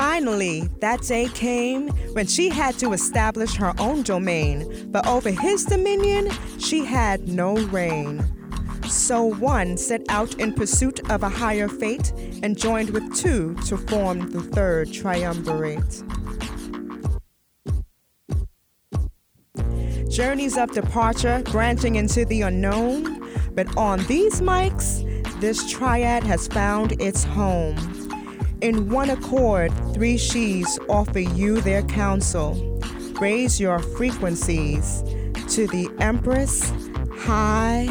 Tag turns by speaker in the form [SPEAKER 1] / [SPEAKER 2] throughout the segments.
[SPEAKER 1] Finally, that day came when she had to establish her own domain, but over his dominion, she had no reign. So one set out in pursuit of a higher fate and joined with two to form the third triumvirate. Journeys of departure, branching into the unknown, but on these mics, this triad has found its home. In one accord, three she's offer you their counsel. Raise your frequencies to the Empress High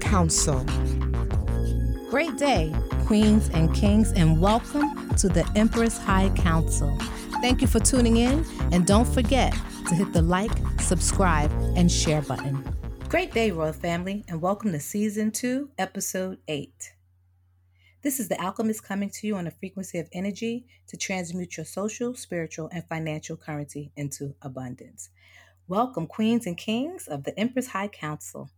[SPEAKER 1] Council.
[SPEAKER 2] Great day, queens and kings, and welcome to the Empress High Council. Thank you for tuning in, and don't forget to hit the like, subscribe, and share button. Great day, Royal Family, and welcome to Season 2, Episode 8. This is the Alchemist coming to you on a frequency of energy to transmute your social, spiritual, and financial currency into abundance. Welcome, Queens and Kings of the Empress High Council.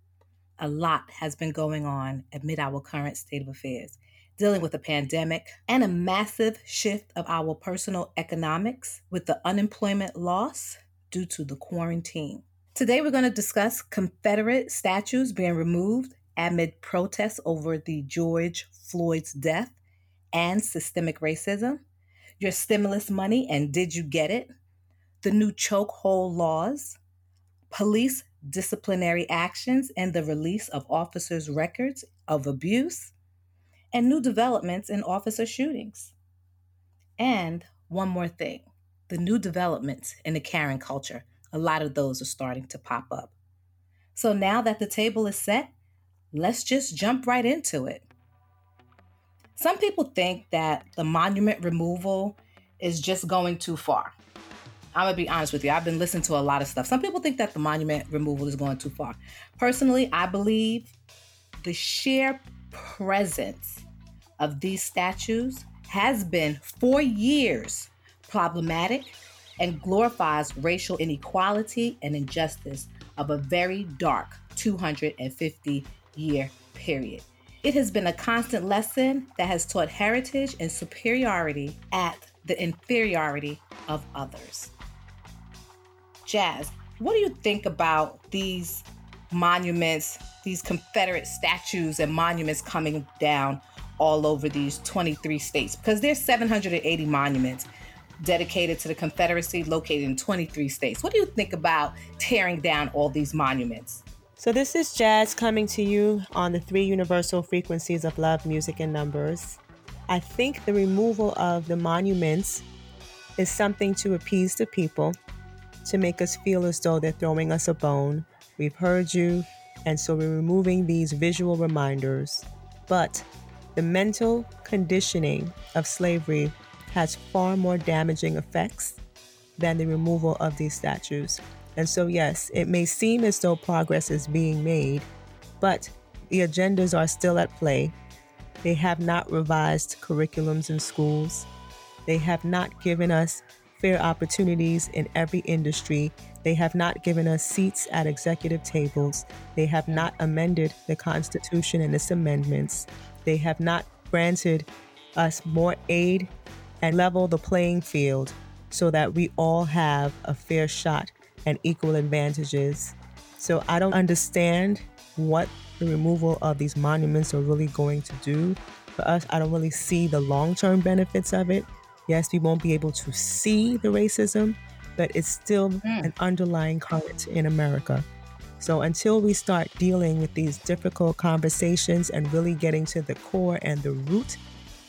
[SPEAKER 2] A lot has been going on amid our current state of affairs, dealing with a pandemic and a massive shift of our personal economics with the unemployment loss due to the quarantine. Today, we're going to discuss Confederate statues being removed amid protests over the George Floyd's death and systemic racism, your stimulus money and did you get it, the new chokehold laws, police disciplinary actions and the release of officers' records of abuse, and new developments in officer shootings. And one more thing the new developments in the Karen culture. A lot of those are starting to pop up. So now that the table is set, let's just jump right into it. Some people think that the monument removal is just going too far. I'm gonna be honest with you. I've been listening to a lot of stuff. Some people think that the monument removal is going too far. Personally, I believe the sheer presence of these statues has been for years problematic and glorifies racial inequality and injustice of a very dark 250 year period. It has been a constant lesson that has taught heritage and superiority at the inferiority of others. Jazz, what do you think about these monuments, these Confederate statues and monuments coming down all over these 23 states? Because there's 780 monuments dedicated to the Confederacy located in 23 states. What do you think about tearing down all these monuments?
[SPEAKER 1] So, this is Jazz coming to you on the three universal frequencies of love, music, and numbers. I think the removal of the monuments is something to appease the people, to make us feel as though they're throwing us a bone. We've heard you, and so we're removing these visual reminders. But the mental conditioning of slavery has far more damaging effects than the removal of these statues. And so, yes, it may seem as though progress is being made, but the agendas are still at play. They have not revised curriculums in schools. They have not given us fair opportunities in every industry. They have not given us seats at executive tables. They have not amended the Constitution and its amendments. They have not granted us more aid and level the playing field so that we all have a fair shot and equal advantages. So I don't understand what the removal of these monuments are really going to do for us. I don't really see the long term benefits of it. Yes, we won't be able to see the racism, but it's still mm. an underlying current in America. So until we start dealing with these difficult conversations and really getting to the core and the root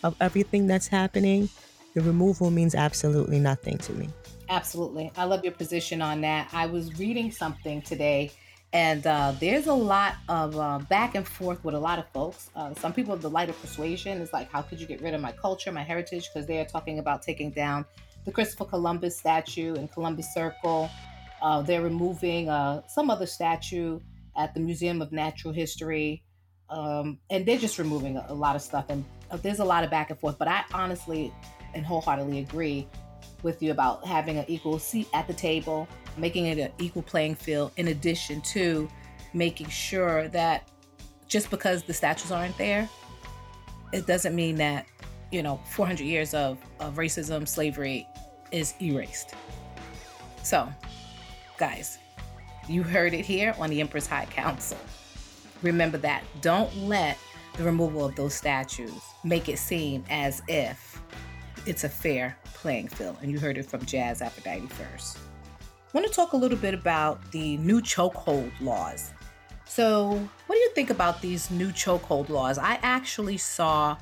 [SPEAKER 1] of everything that's happening, the removal means absolutely nothing to me.
[SPEAKER 2] Absolutely. I love your position on that. I was reading something today, and uh, there's a lot of uh, back and forth with a lot of folks. Uh, some people have the light of persuasion. It's like, how could you get rid of my culture, my heritage? Because they are talking about taking down the Christopher Columbus statue in Columbus Circle. Uh, they're removing uh, some other statue at the Museum of Natural History. Um, and they're just removing a, a lot of stuff. And uh, there's a lot of back and forth. But I honestly and wholeheartedly agree with you about having an equal seat at the table, making it an equal playing field, in addition to making sure that just because the statues aren't there, it doesn't mean that you know, 400 years of, of racism, slavery is erased. So, guys, you heard it here on the Empress High Council. Remember that. Don't let the removal of those statues make it seem as if it's a fair playing field. And you heard it from Jazz Aphrodite first. I want to talk a little bit about the new chokehold laws. So, what do you think about these new chokehold laws? I actually saw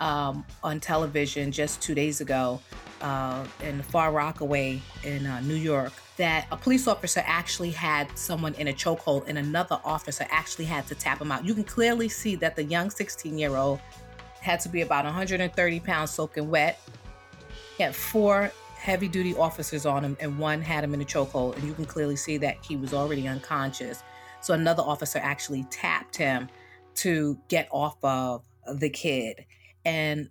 [SPEAKER 2] um, on television just two days ago uh, in Far Rockaway in uh, New York that a police officer actually had someone in a chokehold and another officer actually had to tap him out. You can clearly see that the young 16 year old had to be about 130 pounds soaking wet. He had four heavy duty officers on him, and one had him in a chokehold. And you can clearly see that he was already unconscious. So another officer actually tapped him to get off of the kid. And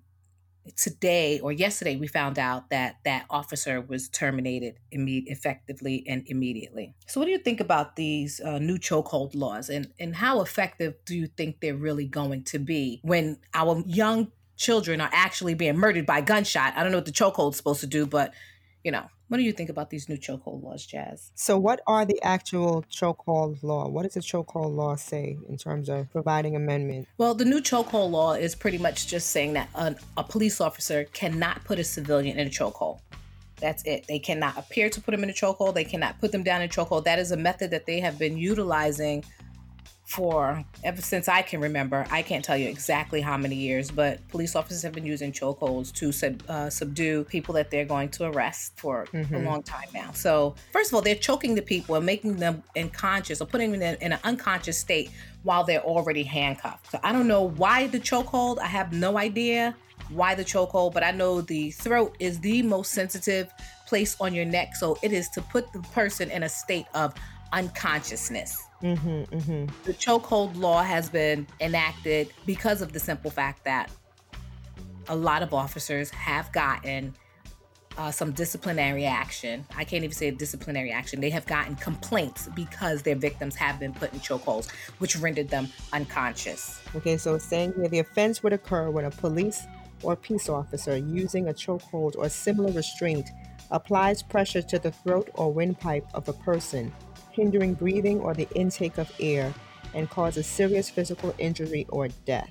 [SPEAKER 2] today or yesterday we found out that that officer was terminated imme- effectively and immediately so what do you think about these uh, new chokehold laws and and how effective do you think they're really going to be when our young children are actually being murdered by gunshot i don't know what the chokehold's supposed to do but you know what do you think about these new chokehold laws, Jazz?
[SPEAKER 1] So, what are the actual chokehold law? What does the chokehold law say in terms of providing amendment?
[SPEAKER 2] Well, the new chokehold law is pretty much just saying that a, a police officer cannot put a civilian in a chokehold. That's it. They cannot appear to put them in a chokehold. They cannot put them down in a chokehold. That is a method that they have been utilizing for ever since I can remember. I can't tell you exactly how many years, but police officers have been using chokeholds to sub, uh, subdue people that they're going to arrest for mm-hmm. a long time now. So, first of all, they're choking the people and making them unconscious or putting them in, in an unconscious state while they're already handcuffed. So, I don't know why the chokehold. I have no idea why the chokehold, but I know the throat is the most sensitive place on your neck. So, it is to put the person in a state of unconsciousness. Mm-hmm, mm-hmm. The chokehold law has been enacted because of the simple fact that a lot of officers have gotten uh, some disciplinary action. I can't even say disciplinary action. They have gotten complaints because their victims have been put in chokeholds, which rendered them unconscious.
[SPEAKER 1] Okay, so it's saying here the offense would occur when a police or peace officer using a chokehold or similar restraint applies pressure to the throat or windpipe of a person hindering breathing or the intake of air, and causes serious physical injury or death.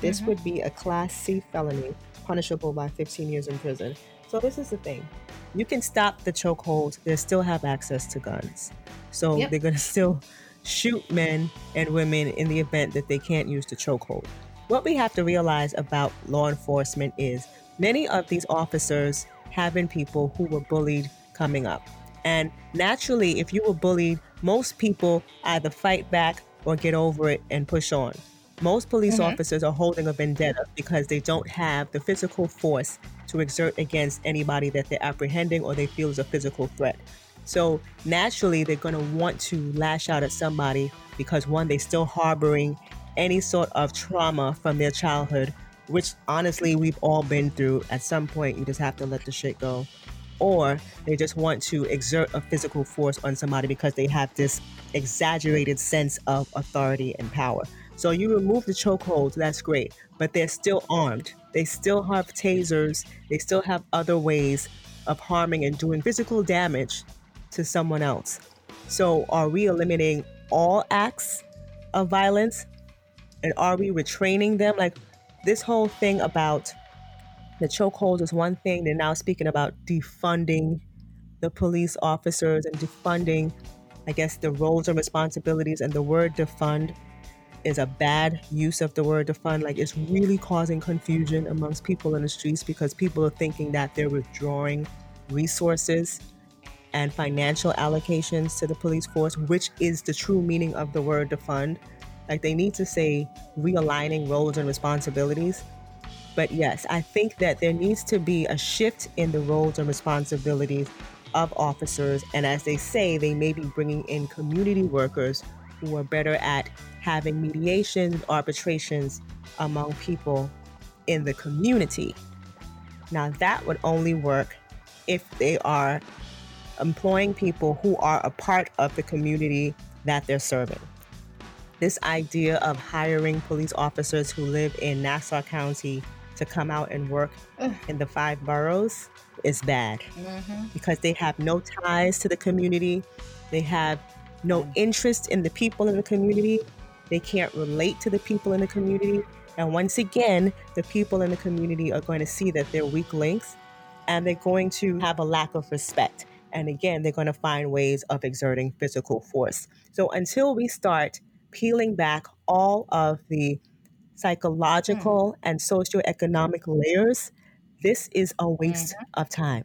[SPEAKER 1] This mm-hmm. would be a Class C felony, punishable by 15 years in prison. So, this is the thing you can stop the chokehold, they still have access to guns. So, yep. they're going to still shoot men and women in the event that they can't use the chokehold. What we have to realize about law enforcement is many of these officers have been people who were bullied coming up. And naturally, if you were bullied, most people either fight back or get over it and push on. Most police mm-hmm. officers are holding a vendetta because they don't have the physical force to exert against anybody that they're apprehending or they feel is a physical threat. So naturally, they're going to want to lash out at somebody because one, they're still harboring any sort of trauma from their childhood, which honestly, we've all been through. At some point, you just have to let the shit go or they just want to exert a physical force on somebody because they have this exaggerated sense of authority and power. So you remove the chokehold, that's great, but they're still armed. They still have tasers, they still have other ways of harming and doing physical damage to someone else. So are we eliminating all acts of violence? And are we retraining them? Like this whole thing about the chokehold is one thing. They're now speaking about defunding the police officers and defunding, I guess, the roles and responsibilities. And the word defund is a bad use of the word defund. Like it's really causing confusion amongst people in the streets because people are thinking that they're withdrawing resources and financial allocations to the police force, which is the true meaning of the word defund. Like they need to say realigning roles and responsibilities but yes, I think that there needs to be a shift in the roles and responsibilities of officers. And as they say, they may be bringing in community workers who are better at having mediation, arbitrations among people in the community. Now, that would only work if they are employing people who are a part of the community that they're serving. This idea of hiring police officers who live in Nassau County to come out and work in the five boroughs is bad
[SPEAKER 2] Mm-hmm.
[SPEAKER 1] because they have no ties to the community. They have no interest in the people in the community. They can't relate to the people in the community. And once again, the people in the community are going to see that they're weak links and they're going to have a lack of respect. And again, they're going to find ways of exerting physical force. So until we start peeling back all of the psychological and socioeconomic layers, this is a waste of time.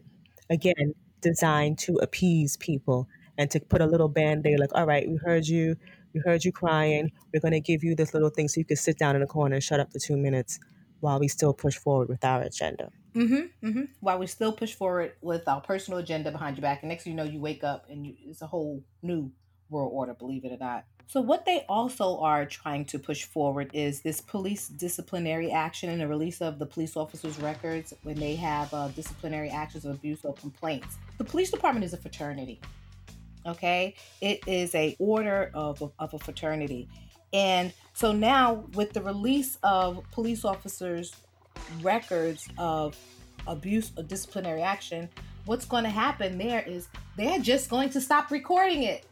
[SPEAKER 1] Again, designed to appease people and to put a little band aid like, all right, we heard you, we heard you crying. We're going to give you this little thing so you can sit down in a corner and shut up for two minutes while we still push forward with our agenda.
[SPEAKER 2] Mm-hmm. Mm-hmm. While we still push forward with our personal agenda behind your back, and next thing you know, you wake up and you, it's a whole new world order, believe it or not. So, what they also are trying to push forward is this police disciplinary action and the release of the police officers' records when they have uh, disciplinary actions of abuse or complaints. The police department is a fraternity. Okay, it is a order of of a fraternity, and so now with the release of police officers' records of abuse or disciplinary action, what's going to happen there is they're just going to stop recording it.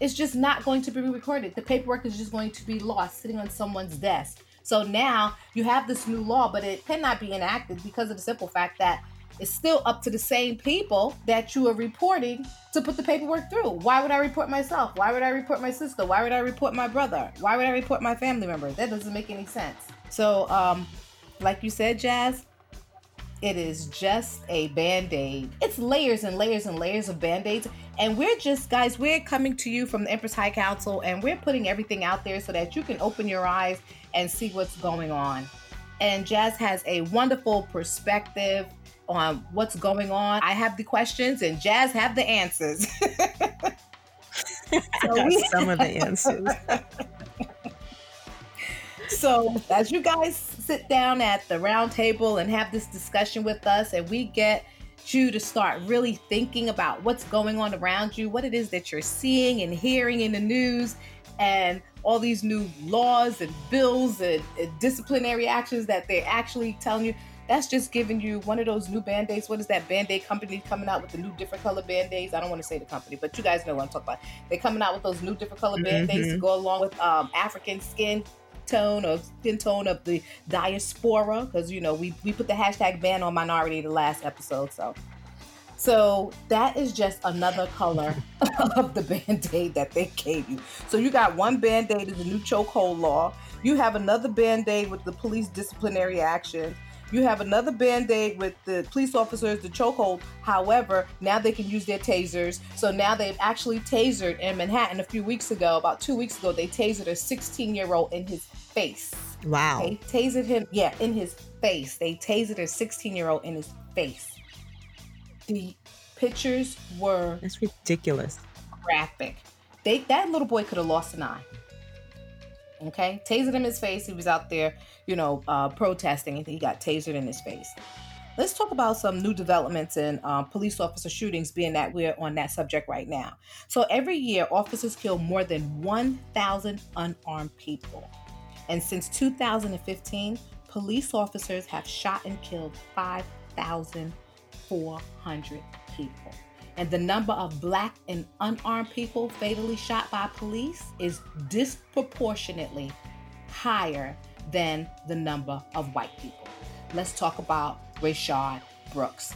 [SPEAKER 2] It's just not going to be recorded. The paperwork is just going to be lost sitting on someone's desk. So now you have this new law, but it cannot be enacted because of the simple fact that it's still up to the same people that you are reporting to put the paperwork through. Why would I report myself? Why would I report my sister? Why would I report my brother? Why would I report my family member? That doesn't make any sense. So, um, like you said, Jazz, it is just a band aid. It's layers and layers and layers of band aids. And we're just, guys, we're coming to you from the Empress High Council and we're putting everything out there so that you can open your eyes and see what's going on. And Jazz has a wonderful perspective on what's going on. I have the questions and Jazz have the answers. so we,
[SPEAKER 1] Some of the answers.
[SPEAKER 2] so as you guys sit down at the round table and have this discussion with us and we get you to start really thinking about what's going on around you what it is that you're seeing and hearing in the news and all these new laws and bills and, and disciplinary actions that they're actually telling you. That's just giving you one of those new band-aids. What is that band-aid company coming out with the new different color band-aids? I don't want to say the company but you guys know what i'm talking about. They're coming out with those new different color band-aids to go along with um, african skin tone or skin tone of the diaspora because you know we, we put the hashtag ban on minority the last episode so. So that is just another color of the band-aid that they gave you. So you got one band-aid is the new chokehold law. You have another band-aid with the police disciplinary action you have another band-aid with the police officers the chokehold. However now they can use their tasers. So now they've actually tasered in manhattan a few weeks ago. About two weeks ago they tasered a 16 year old in his face.
[SPEAKER 1] Wow.
[SPEAKER 2] they tasered him yeah in his face. They tasered a 16 year old in his face. The pictures were
[SPEAKER 1] That's ridiculous.
[SPEAKER 2] graphic. They that little boy could have lost an eye okay? Tasered in his face. He was out there you know uh, protesting. And he got tasered in his face. Let's talk about some new developments in um, police officer shootings being that we're on that subject right now. So every year officers kill more than 1000 unarmed people. And since 2015 police officers have shot and killed 5400 people and the number of black and unarmed people fatally shot by police is disproportionately higher than the number of white people. Let's talk about Rayshard Brooks.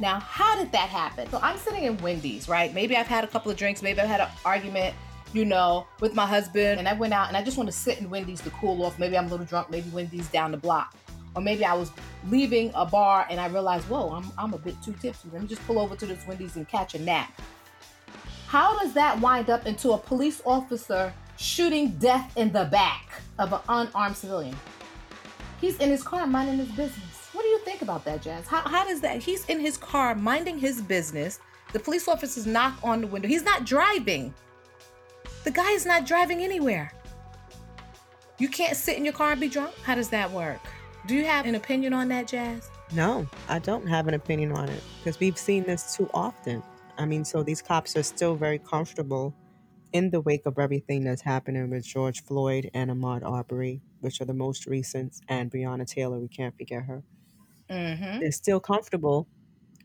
[SPEAKER 2] Now, how did that happen? So I'm sitting in Wendy's, right? Maybe I've had a couple of drinks, maybe I've had an argument, you know, with my husband, and I went out and I just want to sit in Wendy's to cool off. Maybe I'm a little drunk, maybe Wendy's down the block. Or maybe I was leaving a bar and I realized, whoa, I'm, I'm a bit too tipsy. Let me just pull over to this Wendy's and catch a nap. How does that wind up into a police officer shooting death in the back of an unarmed civilian? He's in his car minding his business. What do you think about that, Jazz? How, how does that? He's in his car minding his business. The police officers knock on the window. He's not driving. The guy is not driving anywhere. You can't sit in your car and be drunk? How does that work? Do you have an opinion on that, Jazz?
[SPEAKER 1] No, I don't have an opinion on it because we've seen this too often. I mean, so these cops are still very comfortable in the wake of everything that's happening with George Floyd and Ahmaud Arbery. which are the most recent, and Breonna Taylor, we can't forget her,
[SPEAKER 2] Mm-hmm.
[SPEAKER 1] they're still comfortable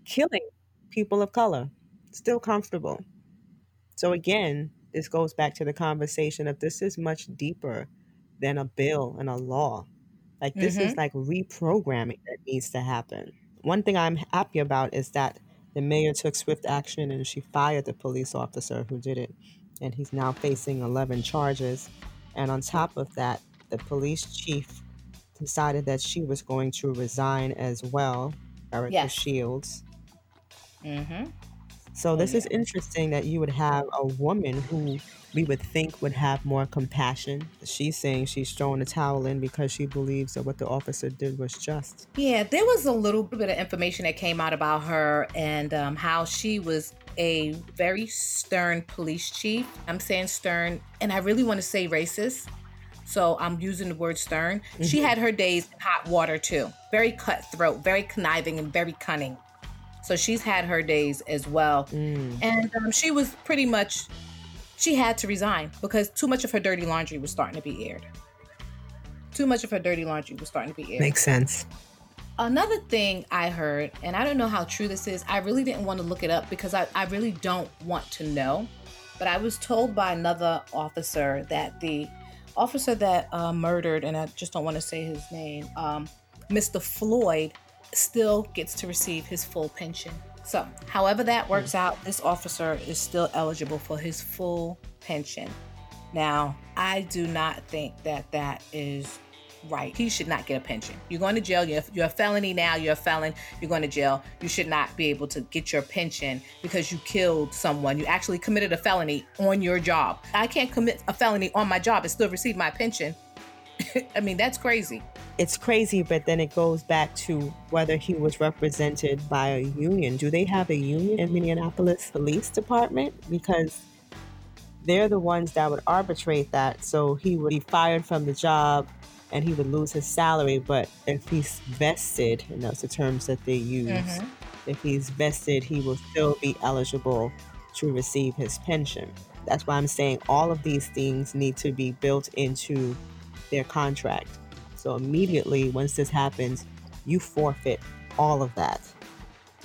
[SPEAKER 1] killing people of color. Still comfortable. So again, this goes back to the conversation of this is much deeper than a bill and a law. Like this is
[SPEAKER 2] Mm-hmm.
[SPEAKER 1] like reprogramming that needs to happen. One thing I'm happy about is that the mayor took swift action and she fired the police officer who did it. And he's now facing 11 charges. And on top of that, the police chief decided that she was going to resign as well, Erika
[SPEAKER 2] Yes.
[SPEAKER 1] Shields.
[SPEAKER 2] Mm-hmm.
[SPEAKER 1] So
[SPEAKER 2] Oh,
[SPEAKER 1] this is interesting that you would have a woman who we would think would have more compassion. She's saying she's throwing the towel in because she believes that what the officer did was just.
[SPEAKER 2] Yeah, there was a little bit of information that came out about her and um, how she was a very stern police chief. I'm saying stern, and I really want to say racist. So I'm using the word stern. She had her days in hot water too. Very cutthroat, very conniving, and very cunning. So she's had her days as well.
[SPEAKER 1] Mm.
[SPEAKER 2] And um, she was pretty much, she had to resign because too much of her dirty laundry was starting to be aired. Too much of her dirty laundry was starting to be aired.
[SPEAKER 1] Makes sense.
[SPEAKER 2] Another thing I heard, and I don't know how true this is, I really didn't want to look it up because I, I really don't want to know. But I was told by another officer that the officer that uh, murdered, and I just don't want to say his name, um, Mr. Floyd, still gets to receive his full pension. So, however that works mm. out, this officer is still eligible for his full pension. Now, I do not think that that is right. He should not get a pension. You're going to jail. You're, you're a felony now. You're a felon. You're going to jail. You should not be able to get your pension because you killed someone. You actually committed a felony on your job. I can't commit a felony on my job and still receive my pension. I mean, that's crazy.
[SPEAKER 1] It's crazy, but then it goes back to whether he was represented by a union. Do they have a union in Minneapolis Police Department? Because they're the ones that would arbitrate that. So he would be fired from the job and he would lose his salary. But if he's vested, and that's the terms that they use,
[SPEAKER 2] Mhm.
[SPEAKER 1] if he's vested, he will still be eligible to receive his pension. That's why I'm saying all of these things need to be built into their contract. So immediately, once this happens, you forfeit all of that.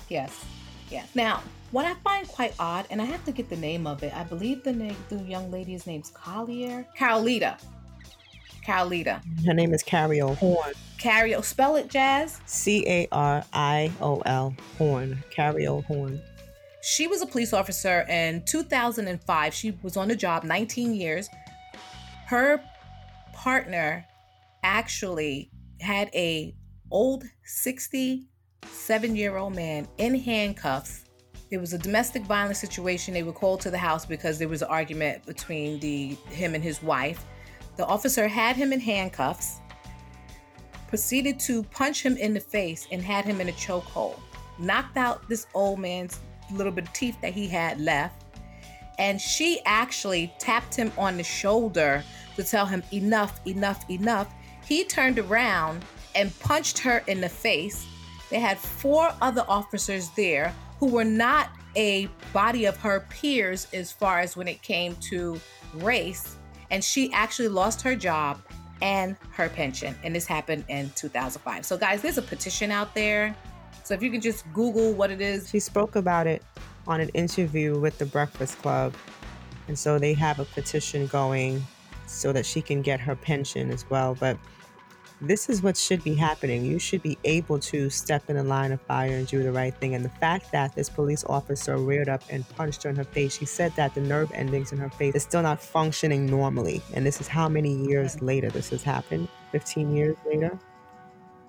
[SPEAKER 2] Yes. Yes. Now, what I find quite odd, and I have to get the name of it. I believe the name, the young lady's name's Collier. Carolita. Carolita.
[SPEAKER 1] Her name is Cariol Horne.
[SPEAKER 2] Cario. Spell it, Jazz.
[SPEAKER 1] C A R I O L Horne. Cariol Horne.
[SPEAKER 2] She was a police officer in 2005. She was on the job 19 years. Her partner actually had a old 67 year old man in handcuffs. It was a domestic violence situation. They were called to the house because there was an argument between the him and his wife. The officer had him in handcuffs, proceeded to punch him in the face and had him in a chokehold. Knocked out this old man's little bit of teeth that he had left. And she actually tapped him on the shoulder to tell him enough, enough, enough. He turned around and punched her in the face. They had four other officers there who were not a body of her peers as far as when it came to race. And she actually lost her job and her pension. And this happened in 2005. So, guys, there's a petition out there. So, if you can just Google what it is,
[SPEAKER 1] She spoke about it on an interview with the Breakfast Club. And so they have a petition going so that she can get her pension as well. But this is what should be happening. You should be able to step in a line of fire and do the right thing. And the fact that this police officer reared up and punched her in her face, she said that the nerve endings in her face is still not functioning normally. And this is how many years later this has happened 15 years later.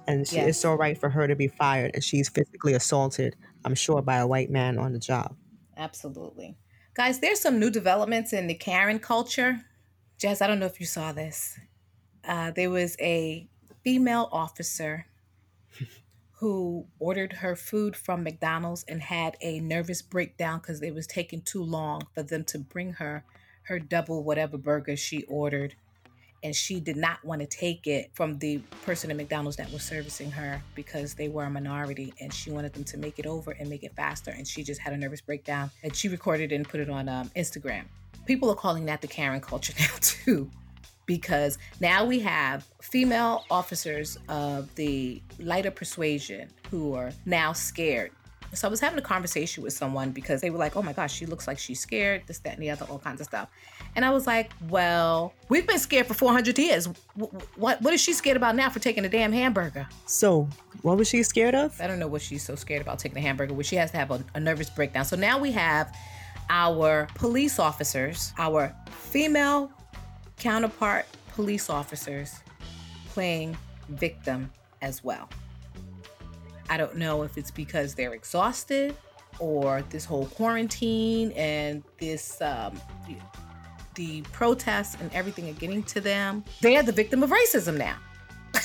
[SPEAKER 1] And she,
[SPEAKER 2] Yes.
[SPEAKER 1] it's all right for her to be fired. And she's physically assaulted, I'm sure, by a white man on the job.
[SPEAKER 2] Absolutely. Guys, there's some new developments in the Karen culture. Jess, I don't know if you saw this. Uh, there was a female officer who ordered her food from McDonald's and had a nervous breakdown because it was taking too long for them to bring her her double whatever burger she ordered. And she did not want to take it from the person at McDonald's that was servicing her because they were a minority and she wanted them to make it over and make it faster. And she just had a nervous breakdown and she recorded it and put it on um, Instagram. People are calling that the Karen culture now, too because now we have female officers of the lighter persuasion who are now scared so I was having a conversation with someone because they were like, oh my gosh, she looks like she's scared, this, that, and the other, all kinds of stuff. And I was like, well, we've been scared for 400 years. What, what is she scared about now for taking a damn hamburger?
[SPEAKER 1] So, what was she scared of?
[SPEAKER 2] I don't know what she's so scared about taking a hamburger, where she has to have a, a nervous breakdown. So now we have our police officers, our female counterpart police officers playing victim as well. I don't know if it's because they're exhausted or this whole quarantine and this um, the, the protests and everything are getting to them. They are the victim of racism now.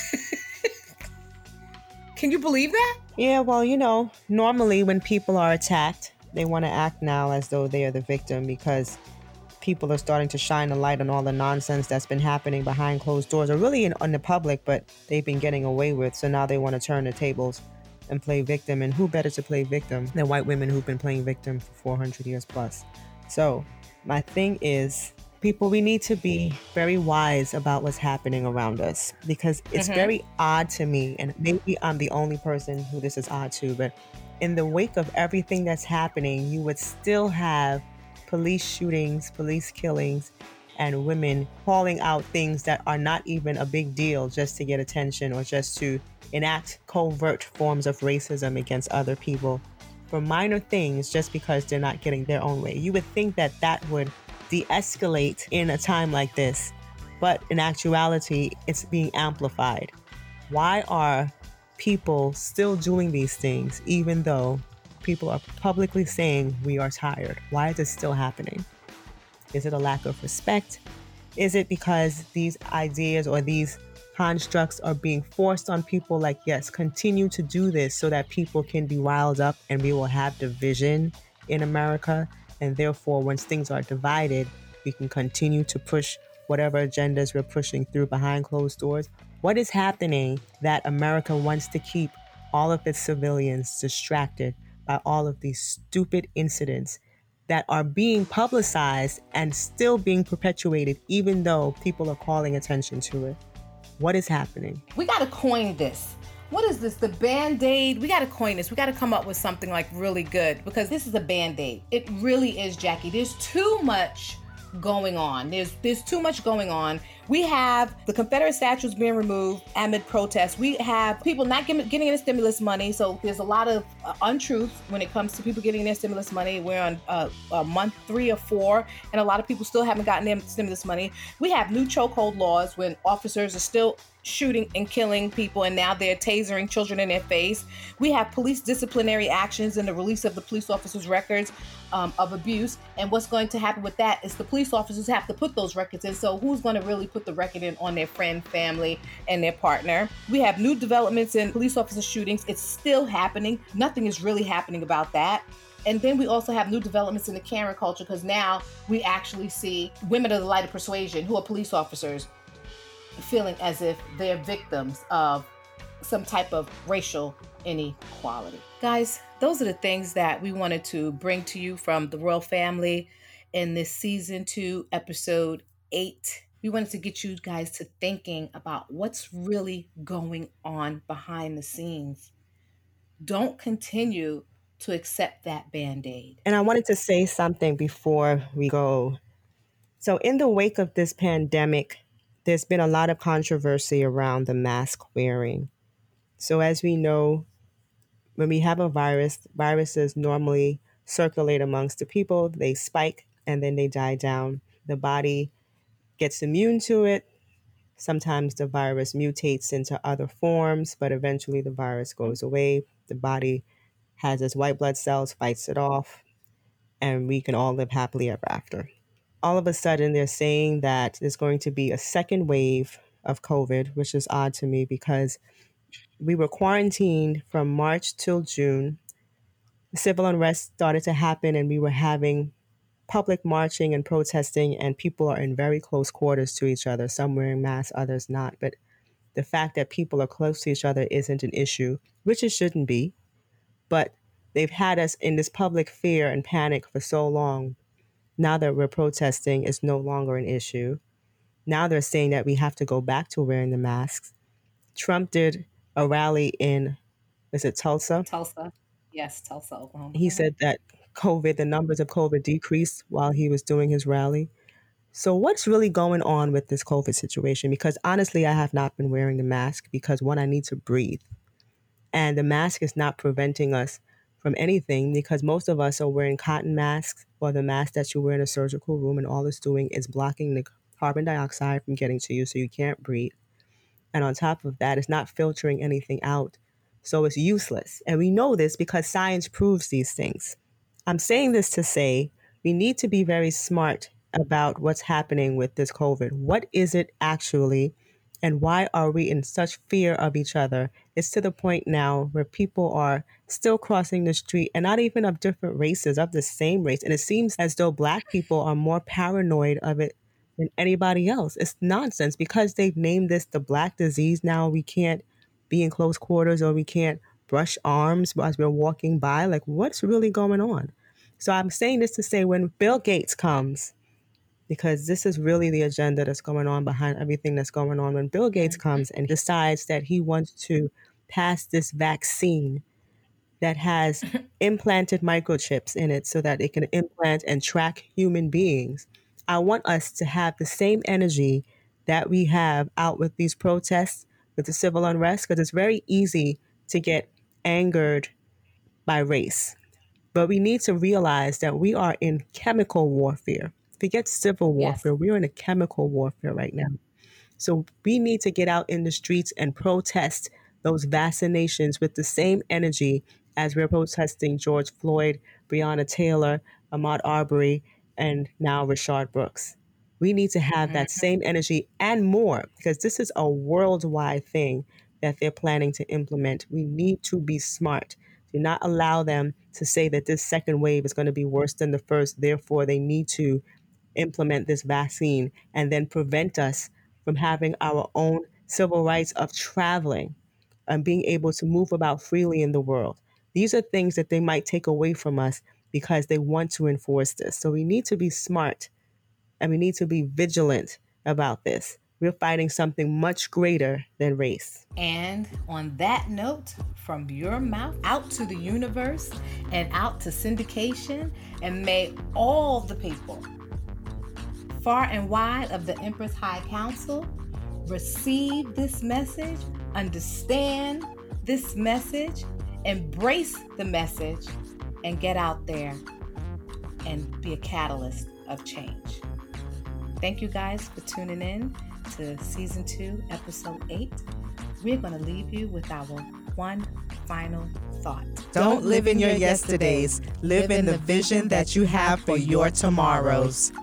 [SPEAKER 2] Can you believe that?
[SPEAKER 1] Yeah, well, you know, normally when people are attacked, they want to act now as though they are the victim because people are starting to shine a light on all the nonsense that's been happening behind closed doors or really in, on the public, but they've been getting away with. So now they want to turn the tables and play victim. And who better to play victim than white women who've been playing victim for 400 years plus? So, my thing is, people, we need to be very wise about what's happening around us because it's mm-hmm. very odd to me. And maybe I'm the only person who this is odd to, but in the wake of everything that's happening, you would still have police shootings, police killings, and women calling out things that are not even a big deal just to get attention or just to enact covert forms of racism against other people for minor things just because they're not getting their own way. You would think that that would de escalate in a time like this, but in actuality, it's being amplified. Why are people still doing these things even though people are publicly saying we are tired? Why is it still happening? Is it a lack of respect? Is it because these ideas or these constructs are being forced on people like, yes, continue to do this so that people can be riled up and we will have division in America. And therefore, once things are divided, we can continue to push whatever agendas we're pushing through behind closed doors. What is happening that America wants to keep all of its civilians distracted by all of these stupid incidents that are being publicized and still being perpetuated, even though people are calling attention to it. What is happening?
[SPEAKER 2] We got to coin this. What is this? The band aid? We got to coin this. We got to come up with something like really good because this is a band aid. It really is, Jackie. There's too much going on. There's there's too much going on. We have the Confederate statues being removed amid protests. We have people not getting, getting any stimulus money. So there's a lot of uh, when it comes to people getting their stimulus money. We're on uh, uh, month three or four, and a lot of people still haven't gotten their stimulus money. We have new chokehold laws when officers are still shooting and killing people, and now they're tasering children in their face. We have police disciplinary actions and the release of the police officers' records um, of abuse. And what's going to happen with that is the police officers have to put those records in. So who's going to really put the record in on their friend, family, and their partner? We have new developments in police officer shootings. It's still happening. Nothing is really happening about that. And then we also have new developments in the Karen culture because now we actually see women of the light of persuasion who are police officers feeling as if they're victims of some type of racial inequality. Guys, those are the things that we wanted to bring to you from the royal family in this season two, episode eight. We wanted to get you guys to thinking about what's really going on behind the scenes. Don't continue to accept that band aid.
[SPEAKER 1] And I wanted to say something before we go. So, in the wake of this pandemic, there's been a lot of controversy around the mask wearing. So, as we know, when we have a virus, viruses normally circulate amongst the people, they spike and then they die down. The body gets immune to it. Sometimes the virus mutates into other forms, but eventually the virus goes away. The body has its white blood cells, fights it off, and we can all live happily ever after all of a sudden they're saying that there's going to be a second wave of COVID, which is odd to me because we were quarantined from March till June. Civil unrest started to happen, and we were having public marching and protesting, and people are in very close quarters to each other, some wearing masks, others not. But the fact that people are close to each other isn't an issue, which it shouldn't be. But they've had us in this public fear and panic for so long now that we're protesting, it's no longer an issue. Now they're saying that we have to go back to wearing the masks. Trump did a rally in, is it Tulsa?
[SPEAKER 2] Tulsa. Yes, Tulsa, Oklahoma.
[SPEAKER 1] He said that COVID, the numbers of COVID decreased while he was doing his rally. So, what's really going on with this COVID situation? Because honestly, I have not been wearing the mask because one, I need to breathe. And the mask is not preventing us from anything because most of us are wearing cotton masks or the mask that you wear in a surgical room, and all it's doing is blocking the carbon dioxide from getting to you so you can't breathe. And on top of that, it's not filtering anything out. So it's useless. And we know this because science proves these things. I'm saying this to say we need to be very smart about what's happening with this COVID. What is it actually? And why are we in such fear of each other? It's to the point now where people are still crossing the street and not even of different races, of the same race. And it seems as though Black people are more paranoid of it than anybody else. It's nonsense because they've named this the Black disease. Now we can't be in close quarters or we can't brush arms as we're walking by. Like, what's really going on? So I'm saying this to say when Bill Gates comes, because this is really the agenda that's going on behind everything that's going on. When Bill Gates mm-hmm. comes and decides that he wants to pass this vaccine that has implanted microchips in it so that it can implant and track human beings, I want us to have the same energy that we have out with these protests, with the civil unrest, because it's very easy to get angered by race. But we need to realize that we are in chemical warfare. Forget civil warfare. Yes. We're in a chemical warfare right now. So we need to get out in the streets and protest those vaccinations with the same energy as we're protesting George Floyd, Breonna Taylor, Ahmaud Arbery, and now Rayshard Brooks. We need to have that mm-hmm. same energy and more because this is a worldwide thing that they're planning to implement. We need to be smart. Do not allow them to say that this second wave is going to be worse than the first. Therefore, they need to implement this vaccine and then prevent us from having our own civil rights of traveling and being able to move about freely in the world. These are things that they might take away from us because they want to enforce this. So we need to be smart and we need to be vigilant about this. We're fighting something much greater than race.
[SPEAKER 2] And on that note, from your mouth out to the universe and out to syndication, and may all the people far and wide of the Empress High Council receive this message, understand this message, embrace the message, and get out there and be a catalyst of change. Thank you guys for tuning in to season two, episode eight. We're going to leave you with our one final thought.
[SPEAKER 3] Don't live in your yesterdays, live in the vision that you have for your tomorrows.